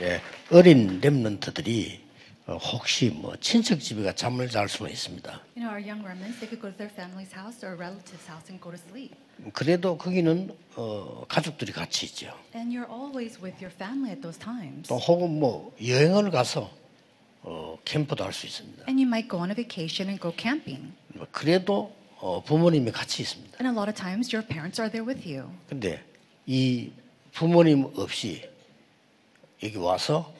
예, 어린 렘넌트들이 어, 혹시 뭐 친척 집에 가 잠을 잘 수는 있습니다. You know, our young remnants, they could go to their family's house or a relative's house and go to sleep. 그래도 거기는 어, 가족들이 같이 있죠. And you're always with your family at those times. 또 혹은 뭐 여행을 가서 어, 캠프도 할 수 있습니다. And you might go on a vacation and go camping. 뭐 그래도 어, 부모님이 같이 있습니다. And a lot of times your parents are there with you. 근데 이 부모님 없이 여기 와서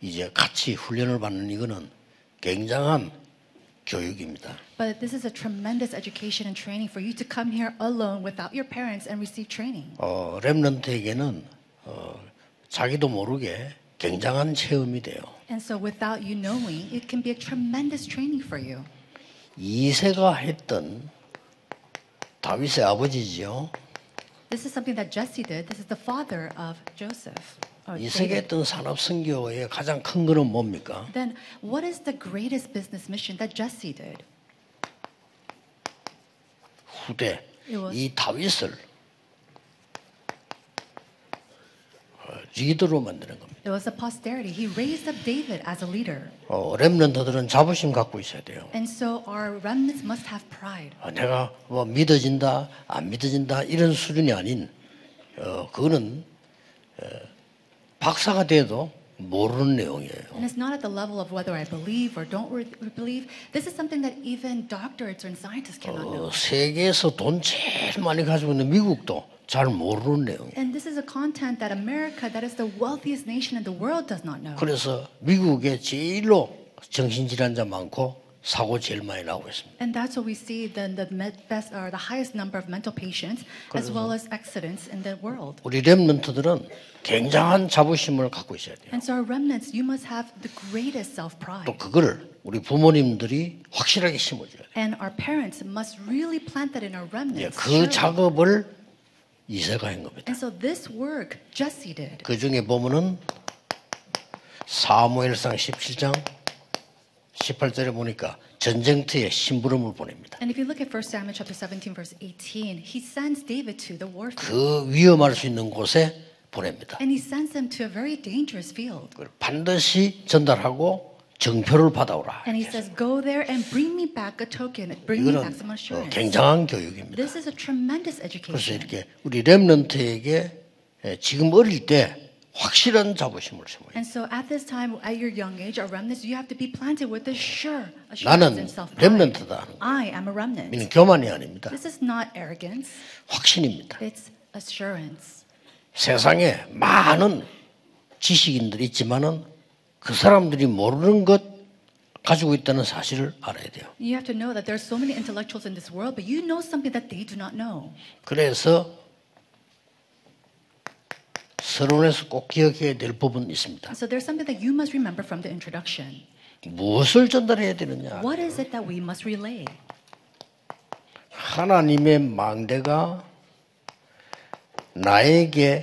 이제 같이 훈련을 받는 이거는 굉장한 교육입니다. But this is a tremendous education and training for you to come here alone without your parents and receive training. 어, 렘넌트에게는 어, 자기도 모르게 굉장한 체험이 돼요. And so without you knowing, it can be a tremendous training for you. 이세가 했던 다윗의 아버지지요. This is something that Jesse did. This is the father of Joseph. 이세가 David. 했던 산업 선교의 가장 큰 거는 뭡니까? Then what is the greatest business mission that Jesse did? 후대 It was- 이 다윗을 어, 리더로 만드는 겁니다. It was a posterity. He raised up David as a leader. 어, 렘넌트들은 자부심 갖고 있어야 돼요. And so our remnants must have pride. 어, 내가 뭐 믿어진다, 안 믿어진다 이런 수준이 아닌 어, 그거는 어, 박사가 돼도 모르는 내용이에요. And it's not at the level of whether I believe or don't believe. This is something that even doctorates and scientists cannot 어, know. 세계에서 돈 제일 많이 가지고 있는 미국도 잘 모르는 내용이에요. And this is a content that America, that is the wealthiest nation in the world, does not know. 그래서 미국에 제일로 정신질환자 많고 사고 제일 많이 나오고 있습니다. And that's what we see the, the best or the highest number of mental patients as well as accidents in the world. 우리 렘넌트들은 굉장한 자부심을 갖고 있어야 돼요. And so our remnants, you must have the greatest self-pride. 또 그거를 우리 부모님들이 확실하게 심어줘야 돼요. And our parents must really plant that in our 예, remnants. 그 surely. 작업을 이세가 한 겁니다. And so this work Jesse did. 그 중에 보면은 사무엘상 17장 18절에 보니까 전쟁터에 심부름을 보냅니다. And if you look at 1 Samuel chapter 17 verse 18, he sends David to the warfield. 그 위험할 수 있는 곳에 보냅니다. And he sends him to a very dangerous field. 그걸 반드시 전달하고 정표를 받아오라. And he says, Go there and bring me back a token, bring me back 이거는 some 어, assurance. 굉장한 교육입니다. This is a tremendous 그래서 education. 이렇게 우리 렘넌트에게 예, 지금 어릴 때 확실한 자부심을 심어요. And so at this time, at your young age, our remnants, you have to be planted with a sure assurance 나는 and self-pride. 렘넌트다 하는 거. I am a remnant. 이는 교만이 아닙니다. This is not arrogance. 확신입니다. It's assurance. 세상에 많은 지식인들이 있지만은 그 사람들이 모르는 것 가지고 있다는 사실을 알아야 돼요. You have to know that there are so many intellectuals in this world, but you know something that they do not know. 그래서 서론에서 꼭 기억해야 될 부분이 있습니다. So there's something that you must remember from the introduction. 무엇을 전달해야 되느냐? What is it that we must relay? 하나님의 망대가 나에게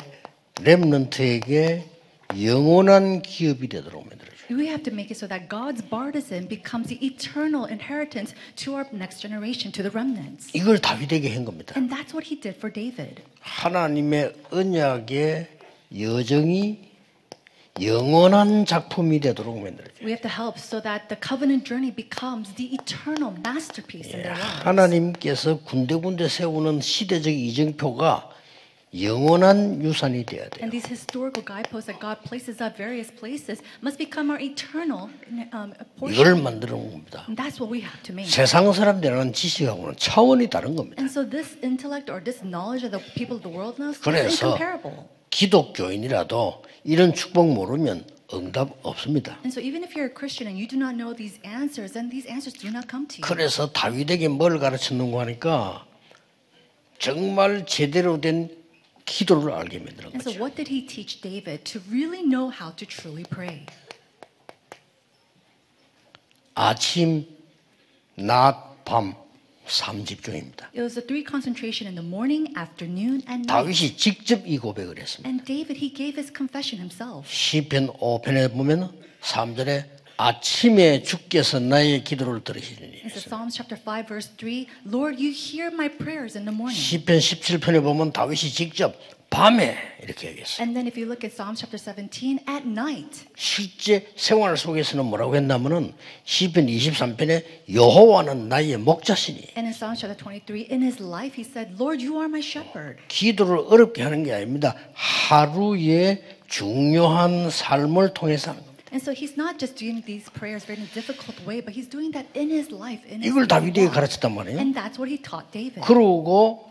렘넌트에게 영원한 기업이 되도록 만들어줘요. We have to make it so that God's bartisan becomes the eternal inheritance to our next generation, to the remnants. 이걸 다윗에게 한 겁니다. And that's what he did for David. 하나님의 언약의 여정이 영원한 작품이 되도록 만들어줘요. We have to help so that the covenant journey becomes the eternal masterpiece in their lives. 하나님께서 군데군데 세우는 시대적 이정표가 영원한 유산이 돼야 돼요. And these historical guideposts that God places at various places must become our eternal um, 이걸 온 겁니다. And that's what we have to make. 세상 사람들은 지식하고는 차원이 다른 겁니다. And so this intellect or this knowledge that the people of the world knows is 그래서 incomparable. 기독교인이라도 이런 축복 모르면 응답 없습니다. And so even if you're a Christian and you do not know these answers, then these answers do not come to you. 그래서 다윗에게 뭘 가르쳤는가 하니까 정말 제대로 된 기도를 알게 만드는 And so 거죠. what did he teach David to really know how to truly pray? 아침, 낮, 밤 삼집중입니다. It was a three concentration in the morning, afternoon, and night. 다윗이 직접 이 고백을 했습니다. And David, he gave his confession himself. 시편 5편에 보면 3절에 아침에 주께서 나의 기도를 들으시리니 It's Psalms chapter 5, verse 3. Lord, you hear my prayers in the morning. 시편 17편에 보면 다윗이 직접 밤에 이렇게 얘기했어요. And then if you look at Psalms chapter 17, at night. 실제 생활 속에서는 뭐라고 했냐면은 시편 23편에 여호와는 나의 목자시니 And in Psalms chapter 23, in his life, he said, Lord, you are my shepherd. 기도를 어렵게 하는 게 아닙니다. 하루의 중요한 삶을 통해서 하는. And so he's not just doing these prayers in a difficult way, but he's doing that in his life, in his 이걸 다윗에게. 가르쳤단 말이에요. And that's what he taught David. 그러고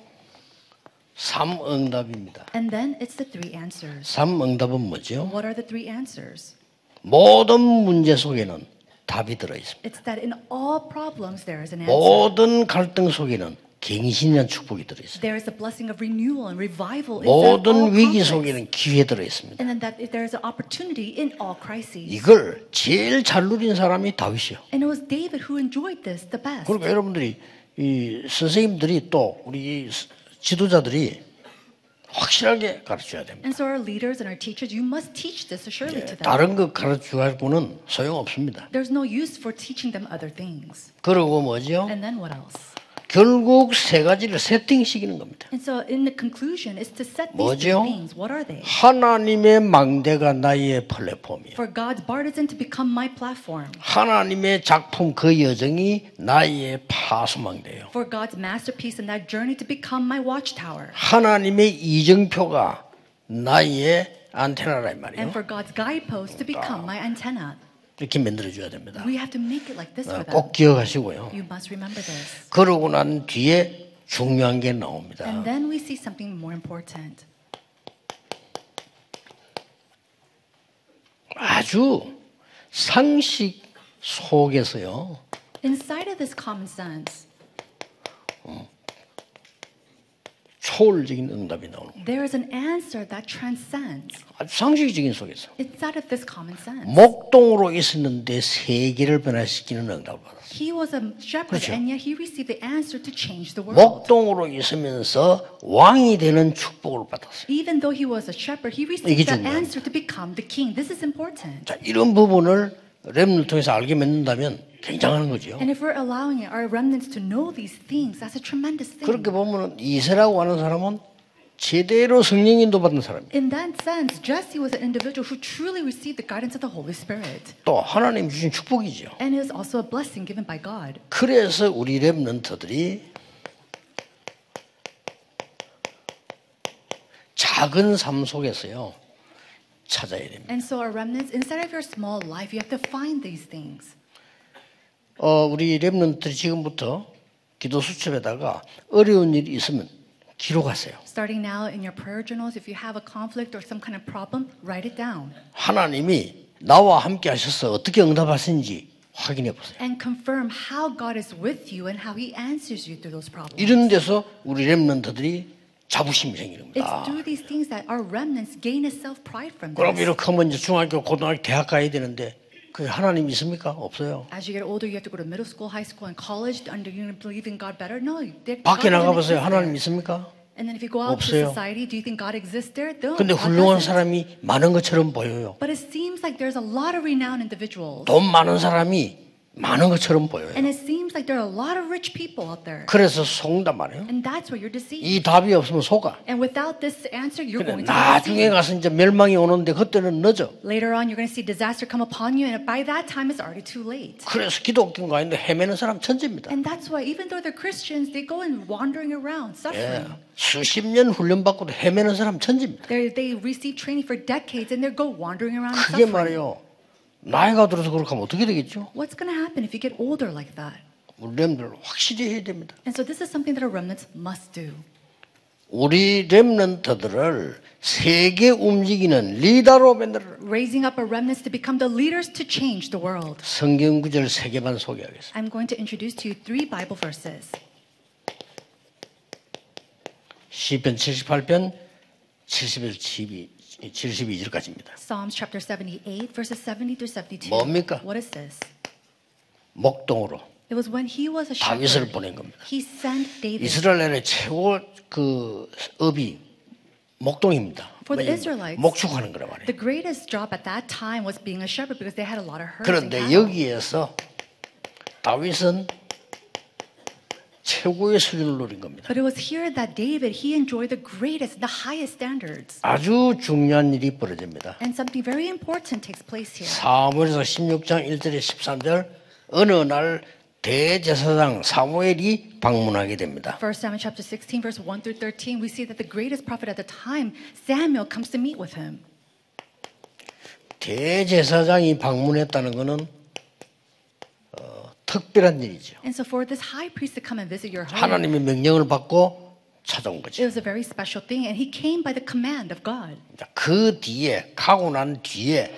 삼응답입니다. And then it's the three answers. 삼응답은 뭐죠? What are the three answers? 모든 문제 속에는 답이 들어 있습니다. It's that in all problems there is an answer. 모든 갈등 속에는 갱신이란 축복이 들어 있습니다. There is a blessing of renewal and revival all 모든 위기. 속에는 기회 들어 있습니다. And then that there is an opportunity in all crises. 이걸 제일 잘 누린 사람이 다윗이요. And it was David who enjoyed this the best. 그러니까 여러분들이 이 선생님들이 또 우리 이 지도자들이 확실하게 가르쳐야 됩니다. And so our leaders and our teachers, you must teach this surely to them. 다른 거 가르쳐가지고는 소용 없습니다. There's no use for teaching them other things. 그리고 뭐죠? And then what else? 결국 세 가지를 세팅시키는 겁니다. And so in the conclusion is to set these 뭐죠? three things. What are they? 하나님의 망대가 나의 플랫폼이에요. For God's partisan to become my platform. 하나님의 작품 그 여정이 나의 파수망대예요. For God's masterpiece and that journey to become my watchtower. 하나님의 이정표가 나의 안테나라 이 And 말이에요. for God's guidepost to become my antenna. 이렇게 만들어줘야 됩니다. We have to make it like this for them. 꼭 기억하시고요. You must remember this. 그러고 난 뒤에 중요한 게 나옵니다. And then we see something more important. 아주 상식 속에서요. Inside of this common sense, 초월적인 응답이 나오는 거예요. there is an answer that transcends. 아주 상식적인 속에서. It's out of this common sense. 목동으로 있었는데 세계를 변화시키는 응답을 받았어요. He was a shepherd, 그렇죠. and yet he received the answer to change the world. 목동으로 있으면서 왕이 되는 축복을 받았어요. Even though he was a shepherd, he received the answer to become the king. This is important. 자, 이런 부분을 랩을 통해서 알게 맺는다면 굉장한 거죠. And if we're allowing our remnants to know these things, that's a tremendous thing. 그렇게 보면 이세라고 하는 사람은 제대로 성령 인도 받은 사람이에요. In that sense, Jesse was an individual who truly received the guidance of the Holy Spirit. 또 하나님 주신 축복이죠. And it is also a blessing given by God. 그래서 우리 랩런트들이 작은 삶 속에서요 찾아야 됩니다. And so, our remnants, inside of your small life, you have to find these things. 어, 우리 랩런트들이 지금부터 기도 수첩에다가 어려운 일이 있으면 기록하세요. Starting now in your prayer journals, if you have a conflict or some kind of problem, write it down 하나님이 나와 함께 하셔서 어떻게 응답하시는지 확인해 보세요. and confirm how God is with you and how He answers you through those problems. 이런 데서 우리 랩런트들이 자부심이 생기는 It's through these things that our remnants gain a self pride from 그럼. 이렇게 하면 이제 중학교, 고등학교, 대학 가야 되는데 그 하나님 있습니까? 없어요. As you get older, you have to go to middle school, high school, and college under you believe in God better. No, 밖에 나가 보세요. exist 하나님. 있습니까? And then if you go out 없어요. to society, do you think God exists there? No, 근데 훌륭한. 사람이 많은 것처럼 보여요. But it seems like there's a lot of renowned individuals. 돈 많은 사람이 많은 것처럼 보여요. And it seems like there are a lot of rich people out there. 그래서 속는단 말이에요. And that's where you're deceived. 이 답이 없으면 속아. And without this answer, you're 근데 going to be 나중에. 가서 이제 멸망이 오는데 그때는 늦어. Later on, you're going to see disaster come upon you, and by that time, it's already too late. 그래서 기독교가 아닌데 헤매는 사람 천재입니다. And that's why, even though they're Christians, they go and wandering around, 예. suffering. 수십 년 훈련 받고도 헤매는 사람 천재입니다. They're, they receive training for decades, and they go wandering around 그게 suffering. 말이요. 나이가 들어서 그렇게 하면 어떻게 되겠죠? What's going to happen if you get older like that? 우리 렘들 확실히 해야 됩니다. And so this is something that our remnants must do. 우리 렘런트들을 세계 움직이는 리더로 만들어 Raising up our remnants to become the leaders to change the world. 성경 구절 세 개만 소개하겠습니다. I'm going to introduce to you three Bible verses. 시편 78편 71, 72, 72절까지입니다. Psalms chapter 78, verses 70 through 72. 뭡니까? What is this? 목동으로 It was when he was a 다윗을 shepherd. 보낸 겁니다. He sent David. 이스라엘의 최고 그 업이 목동입니다. For the Israelites, 목축하는 거란 말이에요. The greatest job at that time was being a shepherd because they had a lot of herds and 그런데 cattle. 여기에서 다윗은 최고의 수준을 노린 겁니다. But it was here that David, he enjoyed the greatest, the highest standards. 아주 중요한 일이 벌어집니다. And something very important takes place here. 사무엘서 16장 1절에 13절 어느 날 대제사장 사무엘이 방문하게 됩니다. 1 Samuel chapter 16, verse 1 through 13, we see that the greatest prophet at the time, Samuel, comes to meet with him. 대제사장이 방문했다는 것은 어, 특별한 일이죠. And so for this high priest to come and visit your home, 하나님의 명령을 받고 찾아온 it 거죠. was a very special thing. And he came by the command of God. 자, 그 뒤에 가고 난 뒤에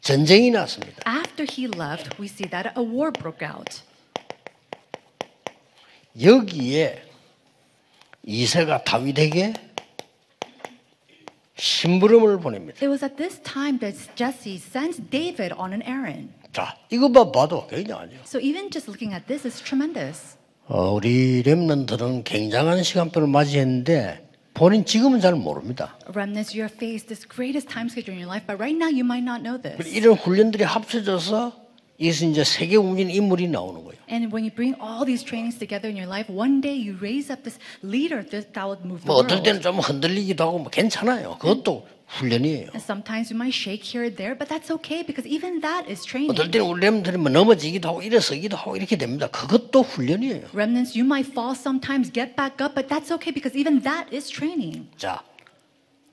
전쟁이 났습니다. After he left, we see that a war broke out. 여기에 이세가 다윗에게 심부름을 보냅니다. It was at this time that Jesse sends David on an errand. 자, 이것만 봐도 굉장하죠. So even just looking at this is tremendous. 어, 우리 렘넌들은 굉장한 시간표를 맞이했는데 본인 지금은 잘 모릅니다. Remnants, you have faced this greatest time schedule in your life, but right now you might not know this. 이런 훈련들이 합쳐져서 이것은 이제 세계 움직이는 인물이 나오는 거예요. And when you bring all these trainings together in your life, one day you raise up this leader that, will move the 뭐 어떨 world. 때는 좀 흔들리기도 하고 뭐 괜찮아요. 그것도 훈련이에요. And sometimes you might shake here and there, but that's okay because even that is training. 어떨 때는 우리 렘들이 뭐 넘어지기도 하고 일어서기도 하고 이렇게 됩니다. 그것도 훈련이에요. Remnants, you might fall sometimes, get back up, but that's okay because even that is training. 자,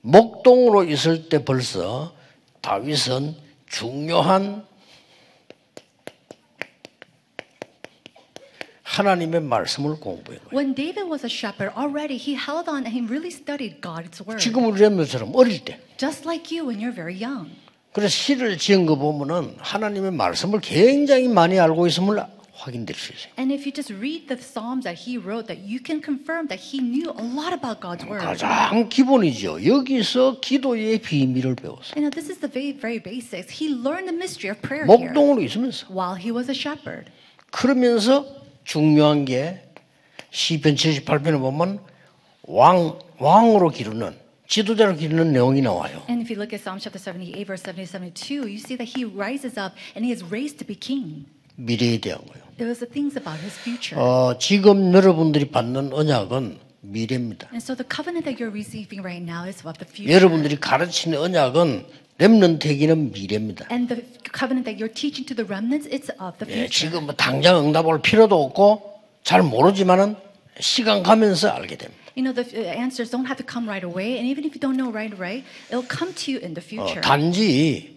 목동으로 있을 때 벌써 다윗은 중요한 하나님의 말씀을 공부한 거예요. When David was a shepherd, already he held on and he really studied God's word. 지금 우리 렘들처럼 어릴 때. Just like you when you're very young. 그래서 시를 지은 거 보면은 하나님의 말씀을 굉장히 많이 알고 있음을 확인될 수 있어요. And if you just read the Psalms that he wrote, that you can confirm that he knew a lot about God's word. 가장 기본이죠. 여기서 기도의 비밀을 배웠어요. You know, this is the very, very basics. He learned the mystery of prayer here 목동으로 있으면서. while he was a shepherd. 그러면서 중요한 게 시편 78편에 보면 왕 왕으로 기르는 지도자로 기르는 내용이 나와요. And if you look at Psalm chapter 78, verse 70 72, you see that he rises up and he is raised to be king. 미래에 대한 거예요. It was the things about his future. 어, 지금 여러분들이 받는 언약은 미래입니다. And so the covenant that you're receiving right now is of the future. 여러분들이 가르치는 언약은 렘넌트에게는 미래입니다. And the covenant that you're teaching to the remnants, it's of the 예, future. 지금 뭐 당장 응답할 필요도 없고 잘 모르지만은 시간 가면서 알게 됩니다. You know, the uh, answers don't have to come right away. And even if you don't know right away, it'll come to you in the 어, future. 단지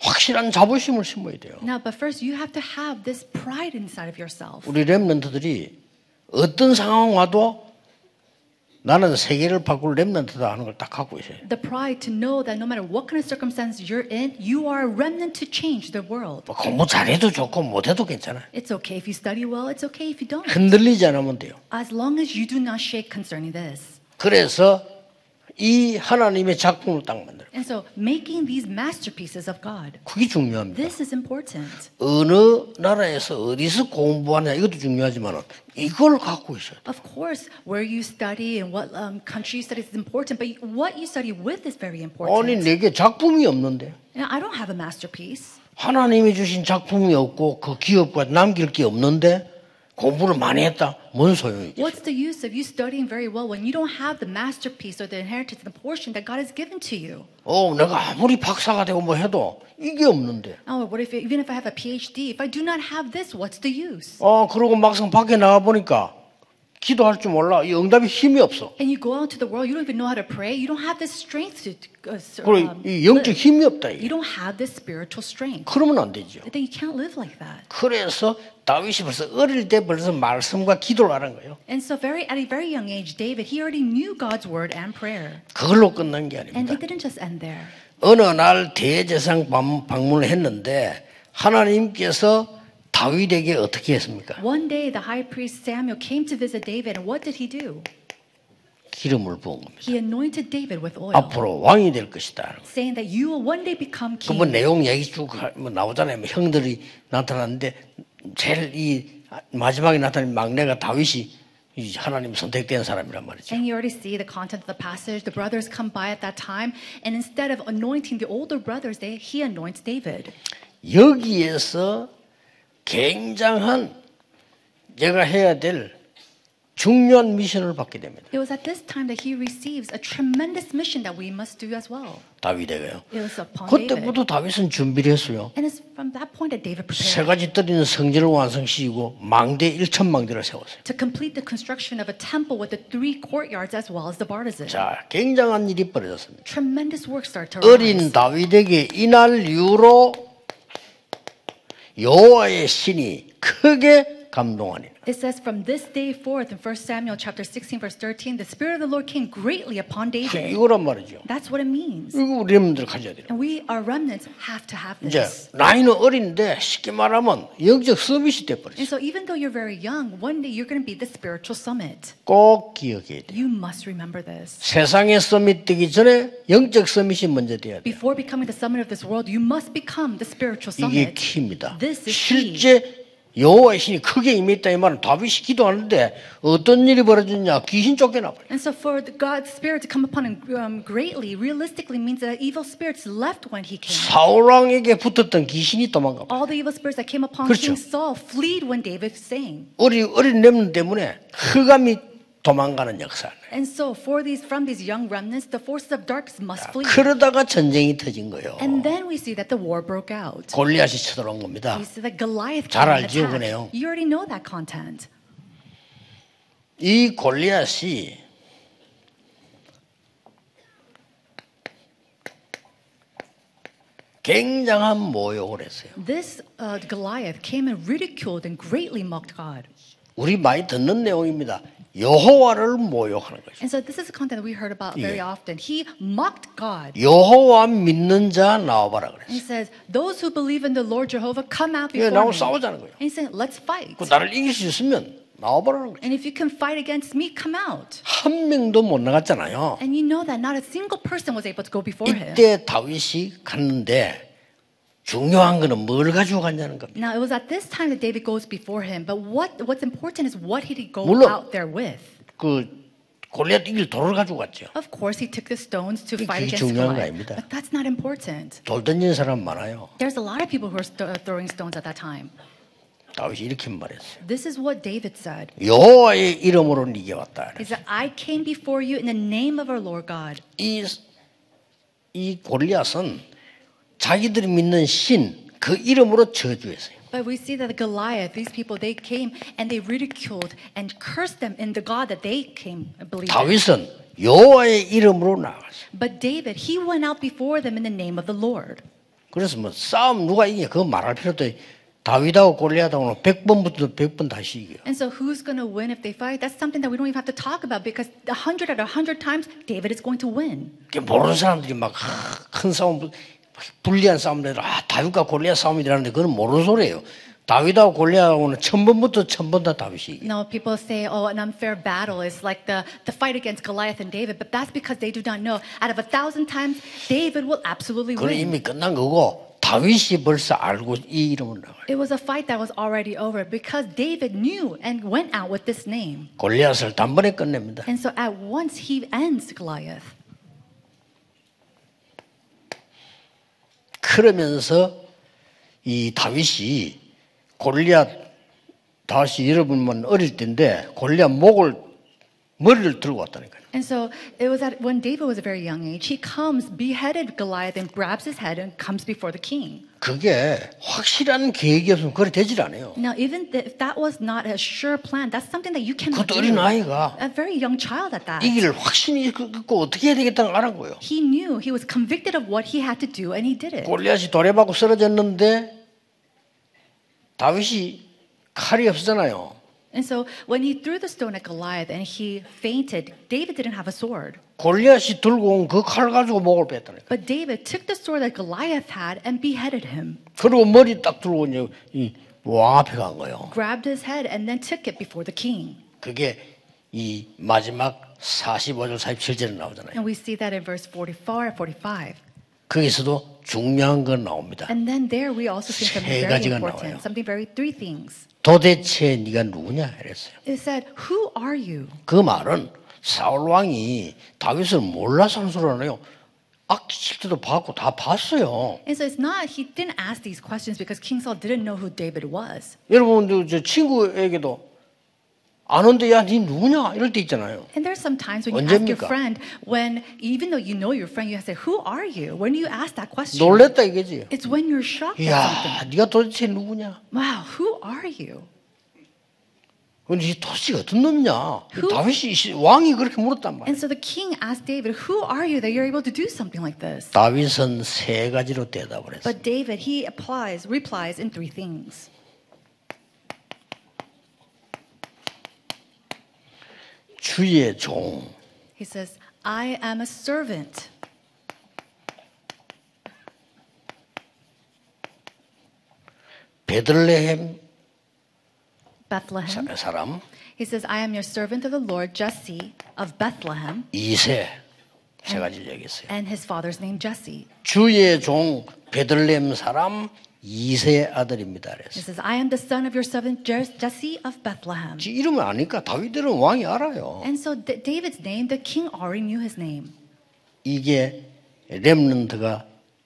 확실한 자부심을 심어야 돼요. Now, but first, you have to have this pride inside of yourself. 우리 렘넌트들이 어떤 상황 와도 나는 세계를 바꿀 렘넌트다 하는 걸 딱 갖고 있어요. The pride to know that no matter what kind of circumstance you're in, you are a remnant to change the world. 뭐 공부 잘해도 좋고 못해도 괜찮아요. It's okay if you study well, it's okay if you don't. 흔들리지 않으면 돼요. As long as you do not shake concerning this. 그래서 이 하나님의 작품을 딱 만들어요. And so, making these masterpieces of God, 그게 중요합니다. this is important. 어느 나라에서 어디서 공부하냐 이것도 중요하지만 이걸 갖고 있어요. Of course, where you study and what um, country you study is important, but what you study with is very 아니 important. 내게 작품이 없는데 Now, I don't have a masterpiece. 하나님이 주신 작품이 없고 그 기업과 남길 게 없는데 공부를 많이 했다. 뭔 소용이지? What's the use of you studying very well when you don't have the masterpiece or the inheritance, the portion that God has given to you? 어, 내가 아무리 박사가 되고 뭐 해도 이게 없는데. Oh, what if even if I have a PhD, if I do not have this, what's the use? 어, 그러고 막상 밖에 나가 보니까 기도할 줄 몰라. 이 응답이 힘이 없어. And you go out to the world, you don't even know how to pray. You don't have this strength to. Uh, um, 이 영적 live. 힘이 없다. You 이게. don't have this spiritual strength. 그러면 안 되죠. Then you can't live like that. 그래서 다윗이 벌써 어릴 때 벌써 말씀과 기도를 하는 거예요. And so, very at a very young age, David he already knew God's word and prayer, 그걸로 끝난 게 and 아닙니다. it didn't just end there. 어느 날 대제상 방- 방문을 했는데 하나님께서 다윗에게 어떻게 했습니까? One day, the high priest Samuel came to visit David, and what did he do? 기름을 부은 겁니다. He anointed David with oil, 앞으로 왕이 될 것이다. saying that you will one day become 그뭐 king. 내용 얘기 쭉 하- 뭐 나오잖아요. 뭐 형들이 나타났는데 제일 이 마지막에 나타난 막내가 다윗이 이 하나님 선택된 사람이란 말이죠. And you already see the content of the passage. The brothers come by at that time, and instead of anointing the older brothers, they, he anoints David. 여기에서 굉장한 내가 해야 될 중요한 미션을 받게 됩니다. It was at this time that he receives a tremendous mission that we must do as well. 다윗에게요. It was upon. 그때부터 다윗은 준비를 했어요. And it's from that point that David 세 prepared 가지 떨리는 성전을 완성시키고 망대 1천 망대를 세웠어요. to complete the construction of a temple with the three courtyards as well as the bartizan. 자, 굉장한 일이 벌어졌습니다. Tremendous work started to 어린. 다윗에게 이날 이후로 여호와의 신이 크게 감동하니 It says from this day forth in 1 Samuel chapter 16 verse 13 the spirit of the Lord came greatly upon David. 이거란 말이죠. That's what it means. 이거 여러분들 가져야 돼요. And we our remnants have to have 이제 this. 나이는 어린데 쉽게 말하면 영적 서밋이 And 돼버렸어요. so even though you're very young, one day you're going to be the spiritual summit. 꼭 기억해야 돼요. You must remember this. 세상의 서밋 되기 전에 영적 서밋이 먼저 돼야 돼요. Before becoming the summit of this world, you must become the spiritual 이게 summit. 키입니다. This is. 실제 여호와의 신이 크게 임했다 이 말은 다윗이 기도하는데 어떤 일이 벌어졌냐? 귀신 쫓겨나 버려. And so for the God's spirit to come upon him um, greatly, realistically means that evil spirits left when he came. 사울 왕에게 붙었던 귀신이 도망가. All the evil spirits that came upon 그렇죠. King Saul fled when David sang. 어린 어린 렘 때문에 흑암이 도망가는 역사. And so for these from these young remnants, the forces of darkness must flee. 그러다가 전쟁이 터진 거예요. And then we see that the war broke out. 골리앗이 쳐들어온 겁니다. We see that Goliath 잘 알죠, attacked. 그네요. You already know that content. 이 골리앗이 굉장한 모욕을 했어요. This uh, Goliath came and ridiculed and greatly mocked God. 우리 많이 듣는 내용입니다. 여호와를 모욕하는 거죠. And so this is a content that we heard about 예. very often. He mocked God. 여호와 믿는 자 나와봐라 그랬어요. he says, Those who believe in the Lord Jehovah, come out 예, before 나하고 me. 싸우자는 거예요. And he said, Let's fight. 그 나를 이길 수 있으면 나와보라는 거죠. And if you can fight against me, come out. 한 명도 못 나갔잖아요. And you know that not a single person was able to go before him. 이때 다윗이 갔는데 중요한 거는 뭘 가지고 갔냐는 겁니다. Now it was at this time that David goes before him, but what what's important is what did he go 물론- out there with? 그 골리앗 이길 돌을 가지고 갔죠. Of course, he took the stones to fight against 중요한 거 Goliath, 아닙니다. but that's not important. 돌 던지는 사람 많아요. There's a lot of people who are st- throwing stones at that time. 다윗이 이렇게 말했어요. This is what David said. 여호와의 이름으로 네게 왔다. He said, "I came before you in the name of our Lord God." 이, 이 골리앗은 자기들이 믿는 신 그 이름으로 저주했어요. But we see that Goliath, these people, they came and they ridiculed and cursed them in the God that they came in. 다윗은 여호와의 이름으로 나갔어요. But David, he went out before them in the name of the Lord. 그래서 뭐 싸움 누가 이겨 그거 말할 필요도 없- 다윗하고 골리앗하고는 100번 붙어도 100번 다시 이겨. And so, who's going to win if they fight? That's something that we don't even have to talk about because a hundred out of a hundred times, David is going to win. 모르는 사람들이 막 큰 싸움 불리한 싸움들 아 다윗과 골리앗 싸움이라는데 그건 모르는 소리예요. 다윗하고 골리앗하고는 천 번부터 천번 다 다윗이 know, people say, oh, an unfair battle is like the, the fight against Goliath and David, but that's because they do not know. Out of a thousand times, David will absolutely 그건 win. 이미 끝난 거고 다윗이 벌써 알고 이 이름을 나가요. It was a fight that was already over because David knew and went out with this name. 골리앗을 단번에 끝냅니다. And so at once he ends Goliath. 그러면서 이 다윗이 골리앗 다시 여러분만 어릴 때인데 골리앗 목을 머리를 들고 왔다니까요. And so it was at when David was a very young age, he comes, beheaded Goliath, and grabs his head and comes before the king. 그게 확실한 계획이 없으면 그래 되질 않아요. Now, even if that was not a sure plan, that's something that you cannot do. 어린 아이가 A very young child at that. 이 길을 확신이 갖고 어떻게 해야 되겠다는 걸 알은 거예요. He knew he was convicted of what he had to do, and he did it. 골리앗이 돌에 받고 쓰러졌는데 다윗이 칼이 없잖아요. And so when he threw the stone at Goliath and he fainted, David didn't have a sword. 골리앗이 들고 온 그 칼 가지고 목을 뺐다니까. But David took the sword that Goliath had and beheaded him, 그리고 머리 딱 들고 이제 이왕 앞에 간 거예요. grabbed his head, and then took it before the king. 그게 이 마지막 45절 47절에 나오잖아요. And we see that in verse 44 and 45. 거기서도 중요한 건 나옵니다. And then there we also see something 세 very 가지가 important, 나와요. something very three things. 도대체 네가 누구냐 이랬어요. It said, "Who are you?" 그 말은 사울 왕이 다윗을 몰라서 하는 소리 하네요. 악칠 때도 봤고 다 봤어요. And so it's not he didn't ask these questions because King Saul didn't know who David was. 여러분들 저 친구에게도 아는데 야, 니 누구냐? 이럴 때 있잖아요. And there's some times when you ask your 언제입니까? friend, when even though you know your friend, you have to say, "Who are you?" When you ask that question, 놀랬다 이거지. it's when you're shocked at something. 야, 네가 도대체 누구냐? Wow, who are you? 근데 이 도대체 어떤 놈이냐? Who? 다윗이 시- 왕이 그렇게 물었단 말이야. And so the king asked David, "Who are you that you're able to do something like this?" 다윗은 세 가지로 대답을 했어. But David, he applies, replies in three things. 주의 종, He says, "I am a servant." 베들레헴 Bethlehem. 사- 사람 He says, I am your servant of the Lord, Jesse of Bethlehem, 이세 세 가지를 얘기했어요. and his father's name Jesse. 주의 종 베들레헴 사람 이세 아들입니다. 그래서 says, I am the son of your servant Jes- Jesse of Bethlehem. 지- 이름을 아니까 다윗들은 왕이 알아요. And so David's name, the king already knew his name. 이게 렘넌트가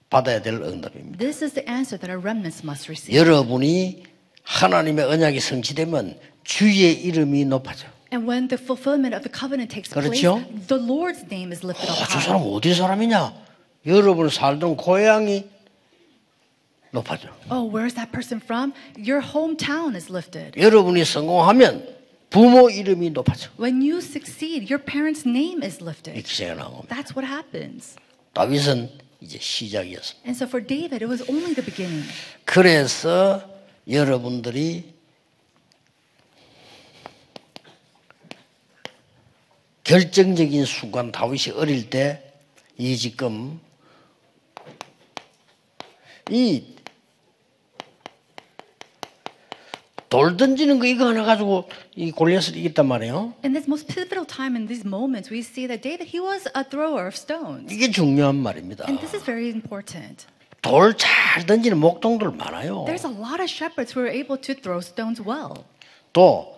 받아야 될 응답입니다. This is the answer that our remnants must receive. 여러분이 하나님의 언약이 성취되면 주의 이름이 높아져. And when the fulfillment of the covenant takes place, 그렇죠? the Lord's name is lifted up 어, 저. 사람 어디 사람이냐? 여러분 살던 고향이 높아져. Oh, where's that person from? Your hometown is lifted. 여러분이 성공하면 부모 이름이 높아져. When you succeed, your parents' name is 이 lifted. 기세가 나온 겁니다. That's what happens. 다윗은 이제 시작이었습니다. And so for David, it was only the beginning. 그래서 여러분들이 결정적인 순간 다윗이 어릴 때 이 지금 이 돌 던지는 거 이거 하나 가지고 이 골리앗을 이겼단 말이에요. In this most pivotal time, in these moments, we see that David, he was a thrower of stones. 이게 중요한 말입니다. And this is very important. 돌 잘 던지는 목동들 많아요. There's a lot of shepherds who are able to throw stones well. 또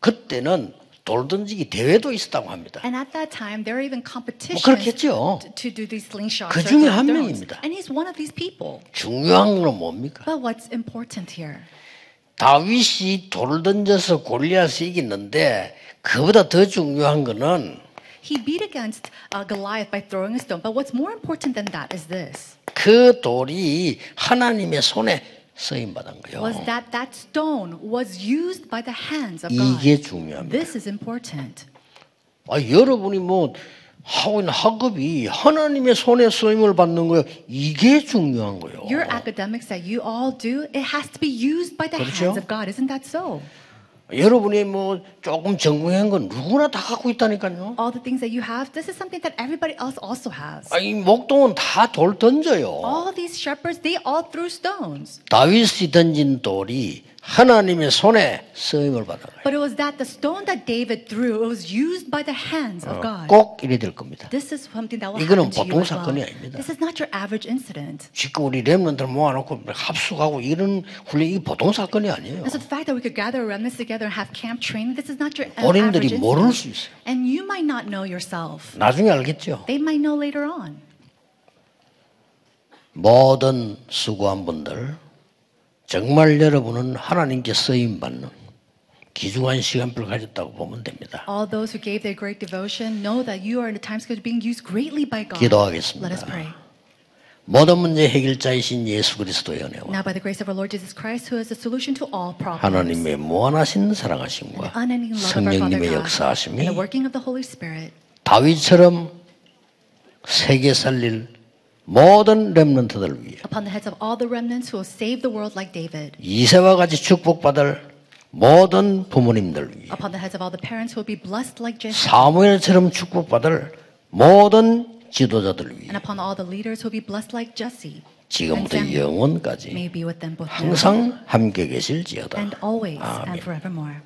그때는 돌 던지기 대회도 있었다고 합니다. And at that time, there are even competitions 그렇겠죠. to, do these slingshots. 그 중에 한. 명입니다. And he's one of these people. 중요한 건 뭡니까? But what's important here? 다윗이 돌을 던져서 골리앗을 이겼는데 그보다 더 중요한 거는 He beat against uh, Goliath by throwing a stone. But what's more important than that is this. 그 돌이 하나님의 손에 쓰임 받은 거예요. Was that that stone was used by the hands of God. 이게 중요합니다. This is important. 아, 여러분이 뭐 하고 있는 학업이 하나님의 손에 쓰임을 받는 거예요. 이게 중요한 거예요. Your academics that you all do, it has to be used by the 그렇죠? hands of God. Isn't that so? 여러분이 뭐 조금 전공한 건 누구나 다 갖고 있다니까요. All the things that you have, this is something that everybody else also has. 아, 이 목동은 다 돌 던져요. All these shepherds, they all threw stones. 다윗이 던진 돌이 하나님의 손에 쓰임을 거예요. But it was that the stone that David threw, it was used by the hands of God. 꼭 이래 될 겁니다. This is something that will 이거는 보통. 사건이 아닙니다. This is not your average incident. 지금 우리 랩런들 모아놓고 합숙하고 이런 훈련 이 보통 사건이 아니에요. And so the fact that we could gather remnants together and have camp training, this is not your uh, 본인들이 average 모를 수 incident. 있어요. And you might not know yourself. 나중에 알겠죠. They might know later on. 모든 수고한 분들 정말 여러분은 하나님께 쓰임 받는 귀중한 시간표를 가졌다고 보면 됩니다. All those who gave their great devotion know that you are in the time schedule being used greatly by God. 기도하겠습니다. Let us pray. 모든 문제 해결자이신 예수 그리스도의 은혜와 Now, by the grace of our Lord Jesus Christ, who is the solution to all problems, 하나님의 무한하신 사랑하심과 성령님의 역사하심이 the working of the Holy Spirit, 다윗처럼 세계 살릴 모든 렘넌트들 위해 upon the heads of all the remnants who will save the world like David, 이세와 같이 축복받을 모든 부모님들 위해 upon the heads of all the parents who will be blessed like Jesse, 사무엘처럼 축복받을 모든 지도자들 위해 and upon all the leaders who will be blessed like Jesse, 지금부터 영원까지 may be with them both now 항상 함께 계실지어다. and always 아멘. and forevermore.